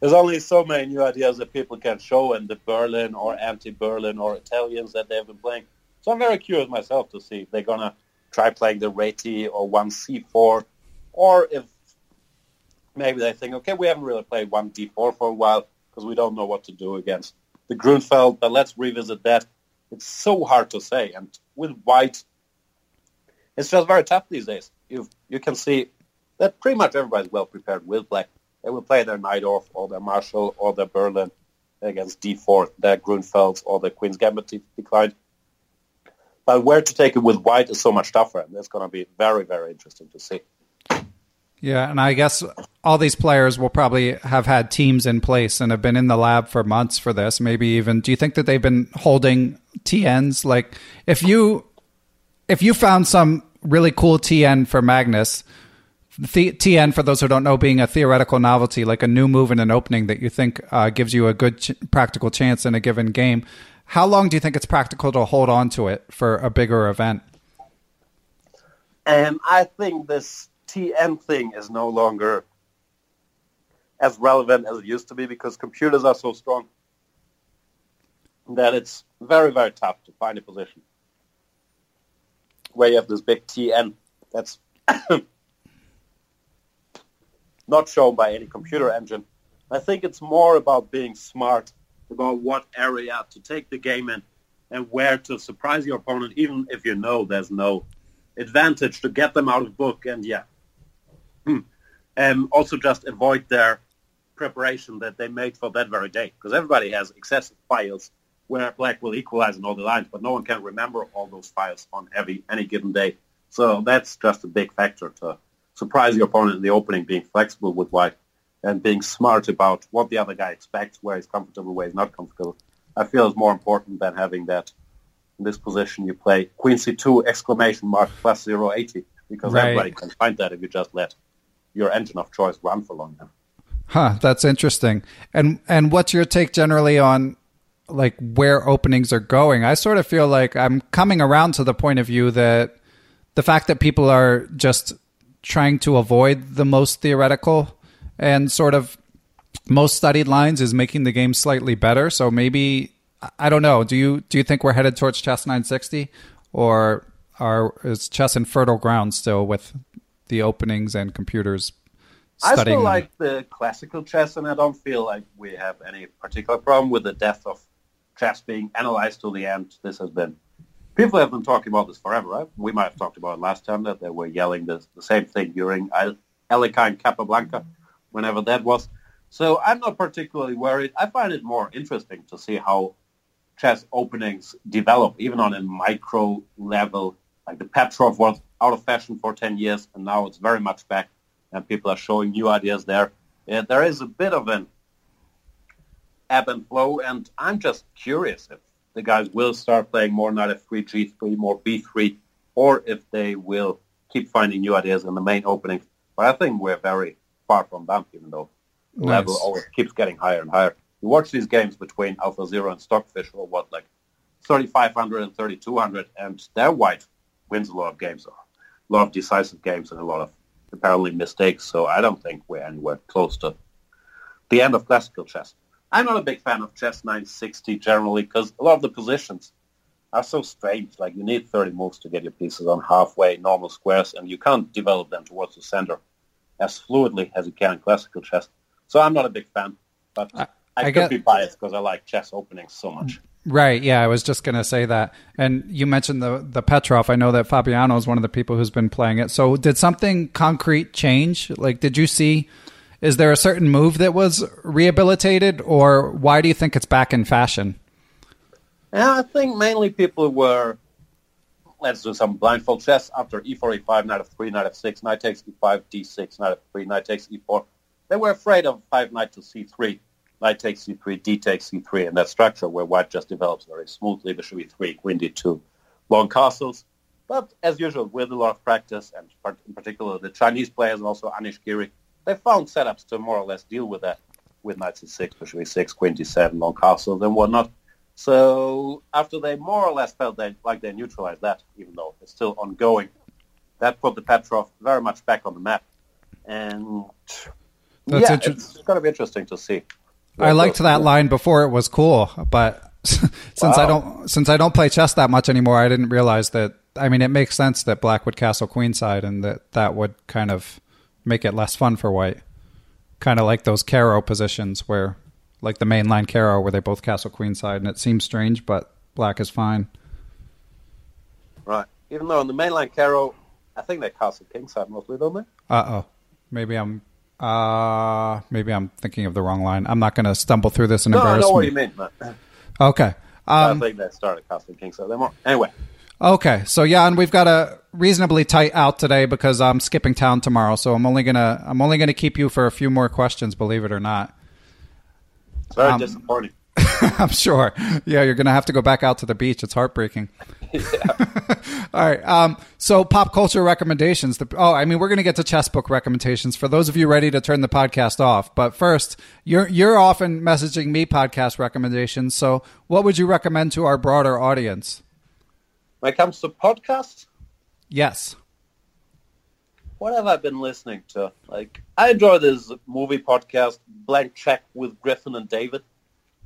There's only so many new ideas that people can show in the Berlin or anti-Berlin or Italians that they've been playing. So I'm very curious myself to see if they're gonna try playing the Reti or one C4, or if maybe they think, okay, we haven't really played one d4 for a while because we don't know what to do against the Grunfeld, but let's revisit that. It's so hard to say, and with white, it's just very tough these days. You you can see that pretty much everybody's well prepared with black. They will play their Najdorf or their Marshall or their Berlin against d4, their Grunfeld or their Queen's Gambit declined. But where to take it with white is so much tougher, and it's going to be very, very interesting to see. Yeah, and I guess all these players will probably have had teams in place and have been in the lab for months for this. Maybe even do you think that they've been holding TNs? Like if you if you found some really cool TN for Magnus, the, TN for those who don't know being a theoretical novelty, like a new move in an opening that you think uh, gives you a good ch- practical chance in a given game. How long do you think it's practical to hold on to it for a bigger event? And I think this TN thing is no longer as relevant as it used to be because computers are so strong that it's very, very tough to find a position where you have this big TN that's not shown by any computer engine. I think it's more about being smart about what area to take the game in and where to surprise your opponent, even if you know there's no advantage to get them out of book. And yeah, um, also just avoid their preparation that they made for that very day. Because everybody has excessive files where black will equalize in all the lines, but no one can remember all those files on every any given day. So that's just a big factor to surprise your opponent in the opening, being flexible with white and being smart about what the other guy expects, where he's comfortable, where he's not comfortable. I feel is more important than having that in this position you play queen c2 exclamation mark plus 080 because right. everybody can find that if you just let your engine of choice run for long enough. Huh, that's interesting. And and what's your take generally on like where openings are going? I sort of feel like I'm coming around to the point of view that the fact that people are just trying to avoid the most theoretical and sort of most studied lines is making the game slightly better. So maybe I don't know. Do you do you think we're headed towards chess 960 or are is chess in fertile ground still with the openings and computers I still them. like the classical chess, and I don't feel like we have any particular problem with the death of chess being analyzed to the end. This has been people have been talking about this forever, right? We might have talked about it last time that they were yelling the, the same thing during El- Alekhine and Capablanca, whenever that was. So I'm not particularly worried. I find it more interesting to see how chess openings develop, even on a micro level. Like the Petrov was out of fashion for 10 years, and now it's very much back, and people are showing new ideas there. There is a bit of an ebb and flow, and I'm just curious if the guys will start playing more knight f3, g3, more b3, or if they will keep finding new ideas in the main openings. But I think we're very far from them, even though the Nice. level always keeps getting higher and higher. You watch these games between Alpha Zero and Stockfish, or what, like 3,500 and 3,200, and their white wins a lot of games, a lot of decisive games, and a lot of apparently mistakes. So I don't think we're anywhere close to the end of classical chess. I'm not a big fan of chess 960 generally because a lot of the positions are so strange. Like you need 30 moves to get your pieces on halfway normal squares, and you can't develop them towards the center as fluidly as you can in classical chess. So I'm not a big fan, but I, I could get- be biased because I like chess openings so much. Right. Yeah, I was just going to say that. And you mentioned the the Petrov. I know that Fabiano is one of the people who's been playing it. So did something concrete change? Like, did you see? Is there a certain move that was rehabilitated, or why do you think it's back in fashion? Yeah, I think mainly people were, let's do some blindfold chess after e e4, e5, knight f3, knight f6, knight takes e5, d6, knight f3, knight takes e4. They were afraid of 5 knight to c3, knight takes c3, d takes c3, and that structure where white just develops very smoothly, bishop e3, queen d2, long castles. But as usual, with a lot of practice, and in particular the Chinese players and also Anish Giri, they found setups to more or less deal with that, with knight c6, bishop e6, queen d7, long castles, and whatnot. So after they more or less felt they, like they neutralized that, even though it's still ongoing, that put the Petrov very much back on the map. And That's yeah, inter- it's going to be interesting to see. I liked that line before it was cool, but since I don't since I don't play chess that much anymore, I didn't realize that. I mean, it makes sense that black would castle queenside, and that that would kind of make it less fun for white. Kind of like those Caro positions where, like the main line Caro, where they both castle queenside, and it seems strange, but black is fine. Right. Even though on the mainline Caro, I think they castle kingside mostly, don't they? Uh oh, maybe I'm. Uh, maybe I'm thinking of the wrong line. I'm not going to stumble through this and No, I embarrass know what me. you mean. But Okay. I Um, think that started casting kingside. They're more anyway. Okay, so Jan, we've got a reasonably tight out today because I'm skipping town tomorrow. So I'm only gonna I'm only gonna keep you for a few more questions, believe it or not. It's very Um, disappointing. I'm sure. Yeah, you're gonna have to go back out to the beach. It's heartbreaking. Yeah. All right. Um, so pop culture recommendations. The, oh, I mean, we're gonna get to chess book recommendations for those of you ready to turn the podcast off. But first, you're you're often messaging me podcast recommendations. So what would you recommend to our broader audience? When it comes to podcasts, Yes. what have I been listening to? Like, I enjoy this movie podcast, Blank Check with Griffin and David,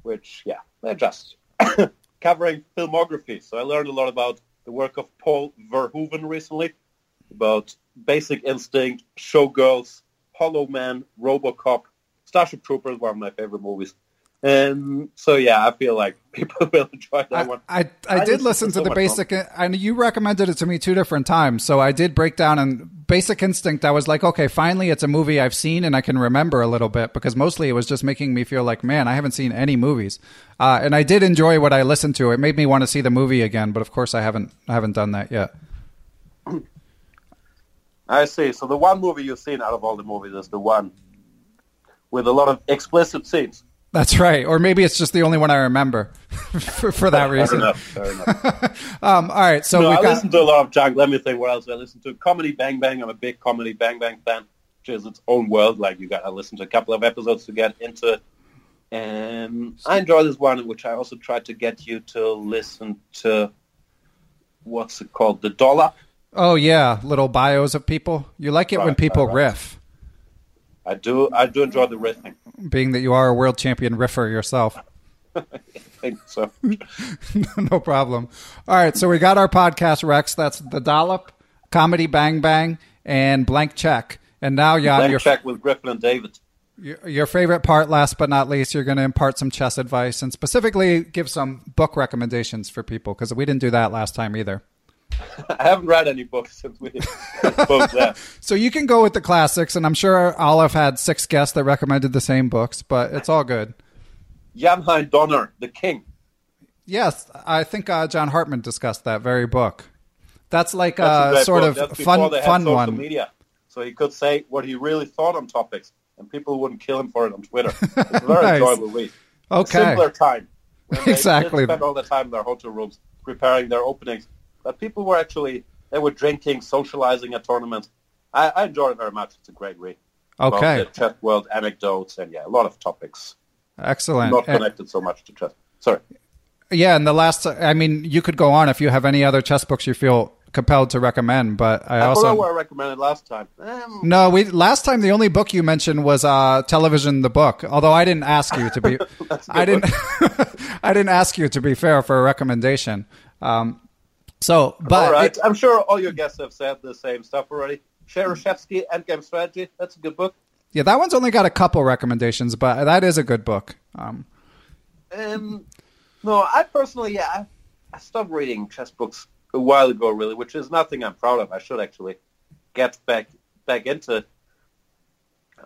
which, yeah, they're just covering filmography. So I learned a lot about the work of Paul Verhoeven recently, about Basic Instinct, Showgirls, Hollow Man, RoboCop, Starship Troopers, one of my favorite movies. And so, yeah, I feel like people will enjoy that I, one. I, I I did listen to so the basic, and you recommended it to me two different times. So I did break down and Basic Instinct. I was like, okay, finally, it's a movie I've seen and I can remember a little bit because mostly it was just making me feel like, man, I haven't seen any movies. Uh, and I did enjoy what I listened to. It made me want to see the movie again, but of course, I haven't, I haven't done that yet. I see. So the one movie you've seen out of all the movies is the one with a lot of explicit scenes. That's right. Or maybe it's just the only one I remember for, for that Fair reason. enough. Fair enough. Um, all right. So no, I got. listen to a lot of junk. Let me think what else I listen to. Comedy Bang Bang. I'm a big Comedy Bang Bang fan, which is its own world. Like you got to listen to a couple of episodes to get into it. And I enjoy this one, which I also tried to get you to listen to. What's it called? The Dollop. Oh, yeah. Little bios of people. You like it when people right, right. riff, I do. I do enjoy the riffing. Being that you are a world champion riffer yourself. I think so. no problem. All right, so we got our podcast Rex. That's the dollop, comedy bang bang, and blank check. And now, Jan, Then your, check with Griffin and David. your your favorite part, last but not least, you're going to impart some chess advice and specifically give some book recommendations for people because we didn't do that last time either. I haven't read any books since we spoke that. So you can go with the classics, and I'm sure I'll have had six guests that recommended the same books, but it's all good. Jan Hein Donner, The King. Yes, I think uh, John Hartmann discussed that very book. That's like That's a a sort book. of That's fun, fun one. media. So he could say what he really thought on topics, and people wouldn't kill him for it on Twitter. It's a very Nice. enjoyable read. A Okay. simpler time. Exactly. Spend all the time in their hotel rooms preparing their openings. But people were actually, they were drinking, socializing at tournaments. I, I enjoyed it very much. It's a great read. About Okay, the chess world anecdotes and, yeah, a lot of topics. excellent. Not And- connected so much to chess. Sorry. yeah, and the last, I mean, you could go on if you have any other chess books you feel compelled to recommend, but I I also. what I recommended last time. Um, No, we last time the only book you mentioned was uh, television, the book. Although I didn't ask you to be, I didn't, I didn't ask you to be fair for a recommendation. Um, so, but all right. it- I'm sure all your guests have said the same stuff already. Shereshevsky, Endgame Strategy. That's a good book. yeah, that one's only got a couple recommendations, but that is a good book. Um, Um, no, I personally, yeah, I, I stopped reading chess books a while ago, really, which is nothing I'm proud of. I should actually get back back into.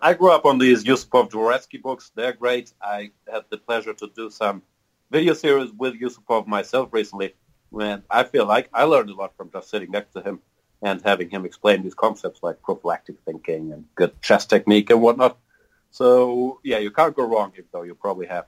I grew up on these Yusupov Dvoretsky books. They're great. I had the pleasure to do some video series with Yusupov myself recently, when I feel like I learned a lot from just sitting next to him and having him explain these concepts like prophylactic thinking and good chess technique and whatnot. So yeah, you can't go wrong, even though you probably have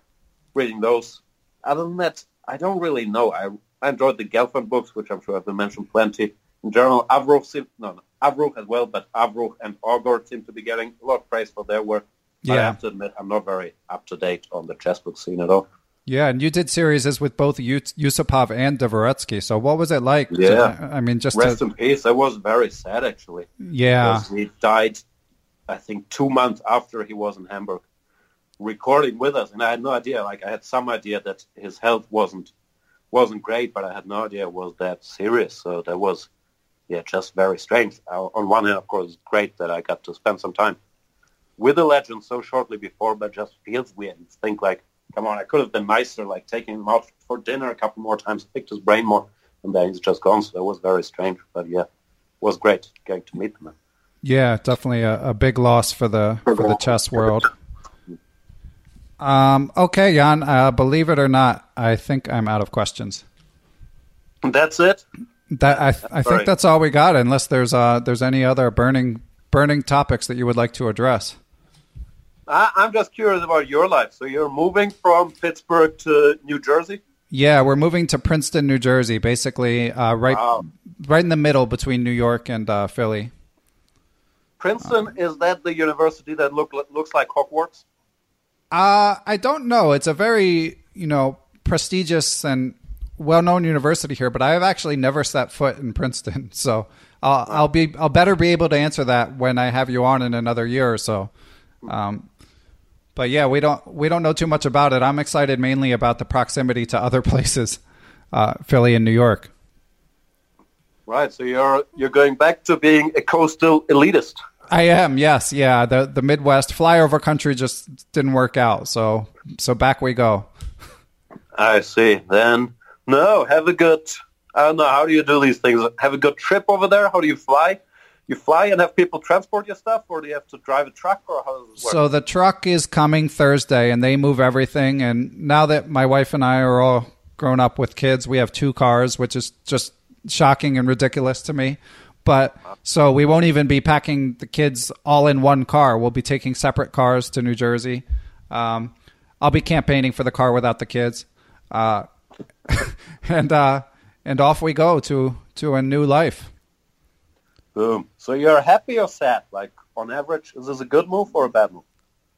reading those. Other than that, I don't really know. I, I enjoyed the Gelfand books, which I'm sure have been mentioned plenty. In general, Avrukh seem, no, no, Avrukh as well, but Avrukh and Aagaard seem to be getting a lot of praise for their work. But I have to admit, I'm not very up to date on the chess book scene at all. Yeah, and you did series with both Yus- Yusupov and Dvoretsky. So, what was it like? to- Yeah. I mean, just Rest to, in peace. I was very sad actually. yeah, because he died, I think, two months after he was in Hamburg, recording with us, and I had no idea. Like I had some idea that his health wasn't wasn't great, but I had no idea it was that serious. So that was, yeah, just very strange. Uh, on one hand, of course, it's great that I got to spend some time with the legend so shortly before, but just feels weird. Think like, come on, I could have been nicer, like taking him out for dinner a couple more times, picked his brain more, and then he's just gone. So it was very strange, but yeah, it was great getting to meet him. yeah, definitely a, a big loss for the for the chess world. Um, okay, Jan, uh, believe it or not, I think I'm out of questions. That's it. That I, I think that's all we got, unless there's uh there's any other burning burning topics that you would like to address. I, I'm just curious about your life. So you're moving from Pittsburgh to New Jersey? Yeah, we're moving to Princeton, New Jersey, basically uh, right Wow. right in the middle between New York and uh, Philly. Princeton, is that the university that look, looks like Hogwarts? Uh, I don't know. It's a very you know prestigious and well known university here, but I have actually never set foot in Princeton, so I'll, I'll be I'll better be able to answer that when I have you on in another year or so. Um, but yeah, we don't we don't know too much about it. I'm excited mainly about the proximity to other places, uh, Philly and New York. Right, so you're you're going back to being a coastal elitist. I am, yes, yeah. The the Midwest flyover country just didn't work out, so so back we go. I see. Then, no, have a good, I don't know, how do you do these things? Have a good trip over there? How do you fly? You fly and have people transport your stuff, or do you have to drive a truck, or how does this work? So the truck is coming Thursday, and they move everything. And now that my wife and I are all grown up with kids, we have two cars, which is just shocking and ridiculous to me. But so we won't even be packing the kids all in one car. We'll be taking separate cars to New Jersey. Um, I'll be campaigning for the car without the kids, uh, and uh, and off we go to to a new life. Boom. So you're happy or sad? Like, on average, is this a good move or a bad move?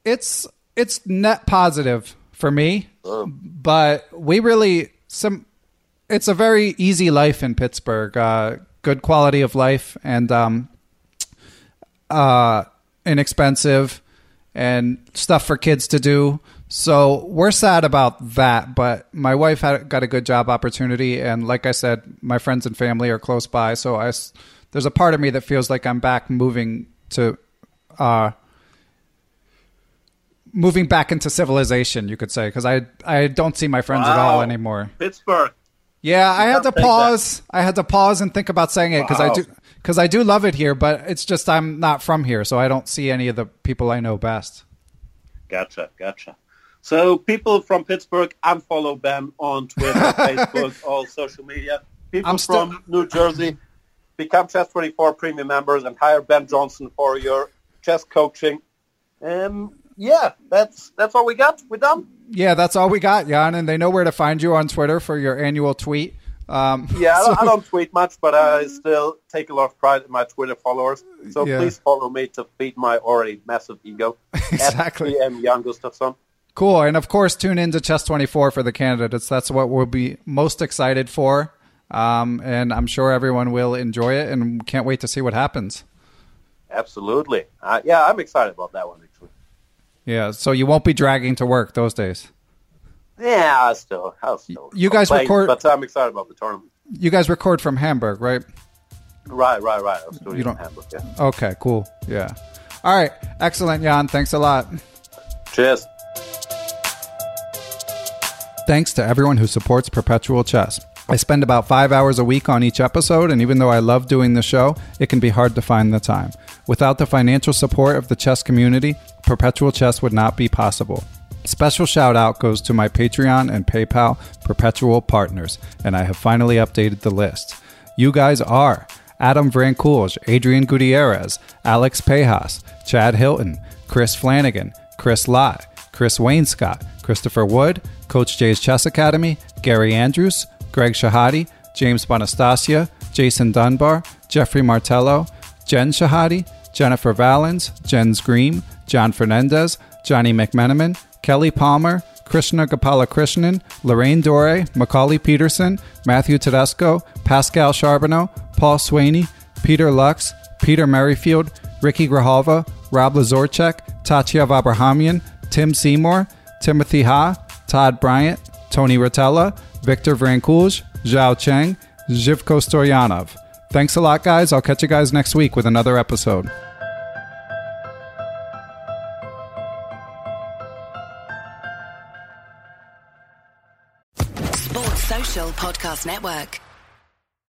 it's it's net positive for me, Boom. but we really some. It's a very easy life in Pittsburgh. Uh, good quality of life and um, uh, inexpensive and stuff for kids to do. So we're sad about that, but my wife had got a good job opportunity, and like I said, my friends and family are close by. So I, there's a part of me that feels like I'm back moving to uh, moving back into civilization, you could say, because I I don't see my friends at all anymore. Pittsburgh. Yeah, I had to pause. I had to pause and think about saying it because I do because I do love it here, but it's just I'm not from here, so I don't see any of the people I know best. Gotcha, gotcha. So people from Pittsburgh, unfollow Ben on Twitter, Facebook, all social media. People I'm still- from New Jersey, become Chess 24 premium members and hire Ben Johnson for your chess coaching. Um, yeah, that's that's all we got. We're done. Yeah, that's all we got, Jan, and they know where to find you on Twitter for your annual tweet. Um, Yeah, I don't, so- I don't tweet much, but I still take a lot of pride in my Twitter followers. So Yeah. please follow me to feed my already massive ego. Exactly. At Jan Gustafsson. Cool. And of course, tune in to Chess 24 for the candidates. That's what we'll be most excited for. Um, and I'm sure everyone will enjoy it and can't wait to see what happens. Absolutely. Uh, yeah, I'm excited about that one, actually. Yeah. So you won't be dragging to work those days. Yeah, I still, I'll still. You guys complain, record- but I'm excited about the tournament. You guys record from Hamburg, right? Right, right, right. I'm still You don't- Hamburg. Yeah. Okay, cool. Yeah. All right. Excellent, Jan. Thanks a lot. Cheers. Thanks to everyone who supports Perpetual Chess. I spend about five hours a week on each episode, and even though I love doing the show, it can be hard to find the time. Without the financial support of the chess community, Perpetual Chess would not be possible. Special shout out goes to my Patreon and PayPal Perpetual partners, and I have finally updated the list. You guys are Adam Vrancoulge, Adrian Gutierrez, Alex Pejas, Chad Hilton, Chris Flanagan, Chris Lai, Chris Wainscott, Christopher Wood, Coach Jay's Chess Academy, Gary Andrews, Greg Shahade, James Bonastasia, Jason Dunbar, Jeffrey Martello, Jen Shahade, Jennifer Valens, Jens Green, John Fernandez, Johnny McMenamin, Kelly Palmer, Krishna Gopalakrishnan, Lorraine Dore, Macaulay Peterson, Matthew Tedesco, Pascal Charbonneau, Paul Swaney, Peter Lux, Peter Merrifield, Ricky Grahalva, Rob Lazorchek, Tatya Abrahamian, Tim Seymour, Timothy Ha, Todd Bryant, Tony Rotella, Victor Vrancoulge, Zhao Cheng, Zhivko Storyanov. Thanks a lot, guys. I'll catch you guys next week with another episode. Sports Social Podcast Network.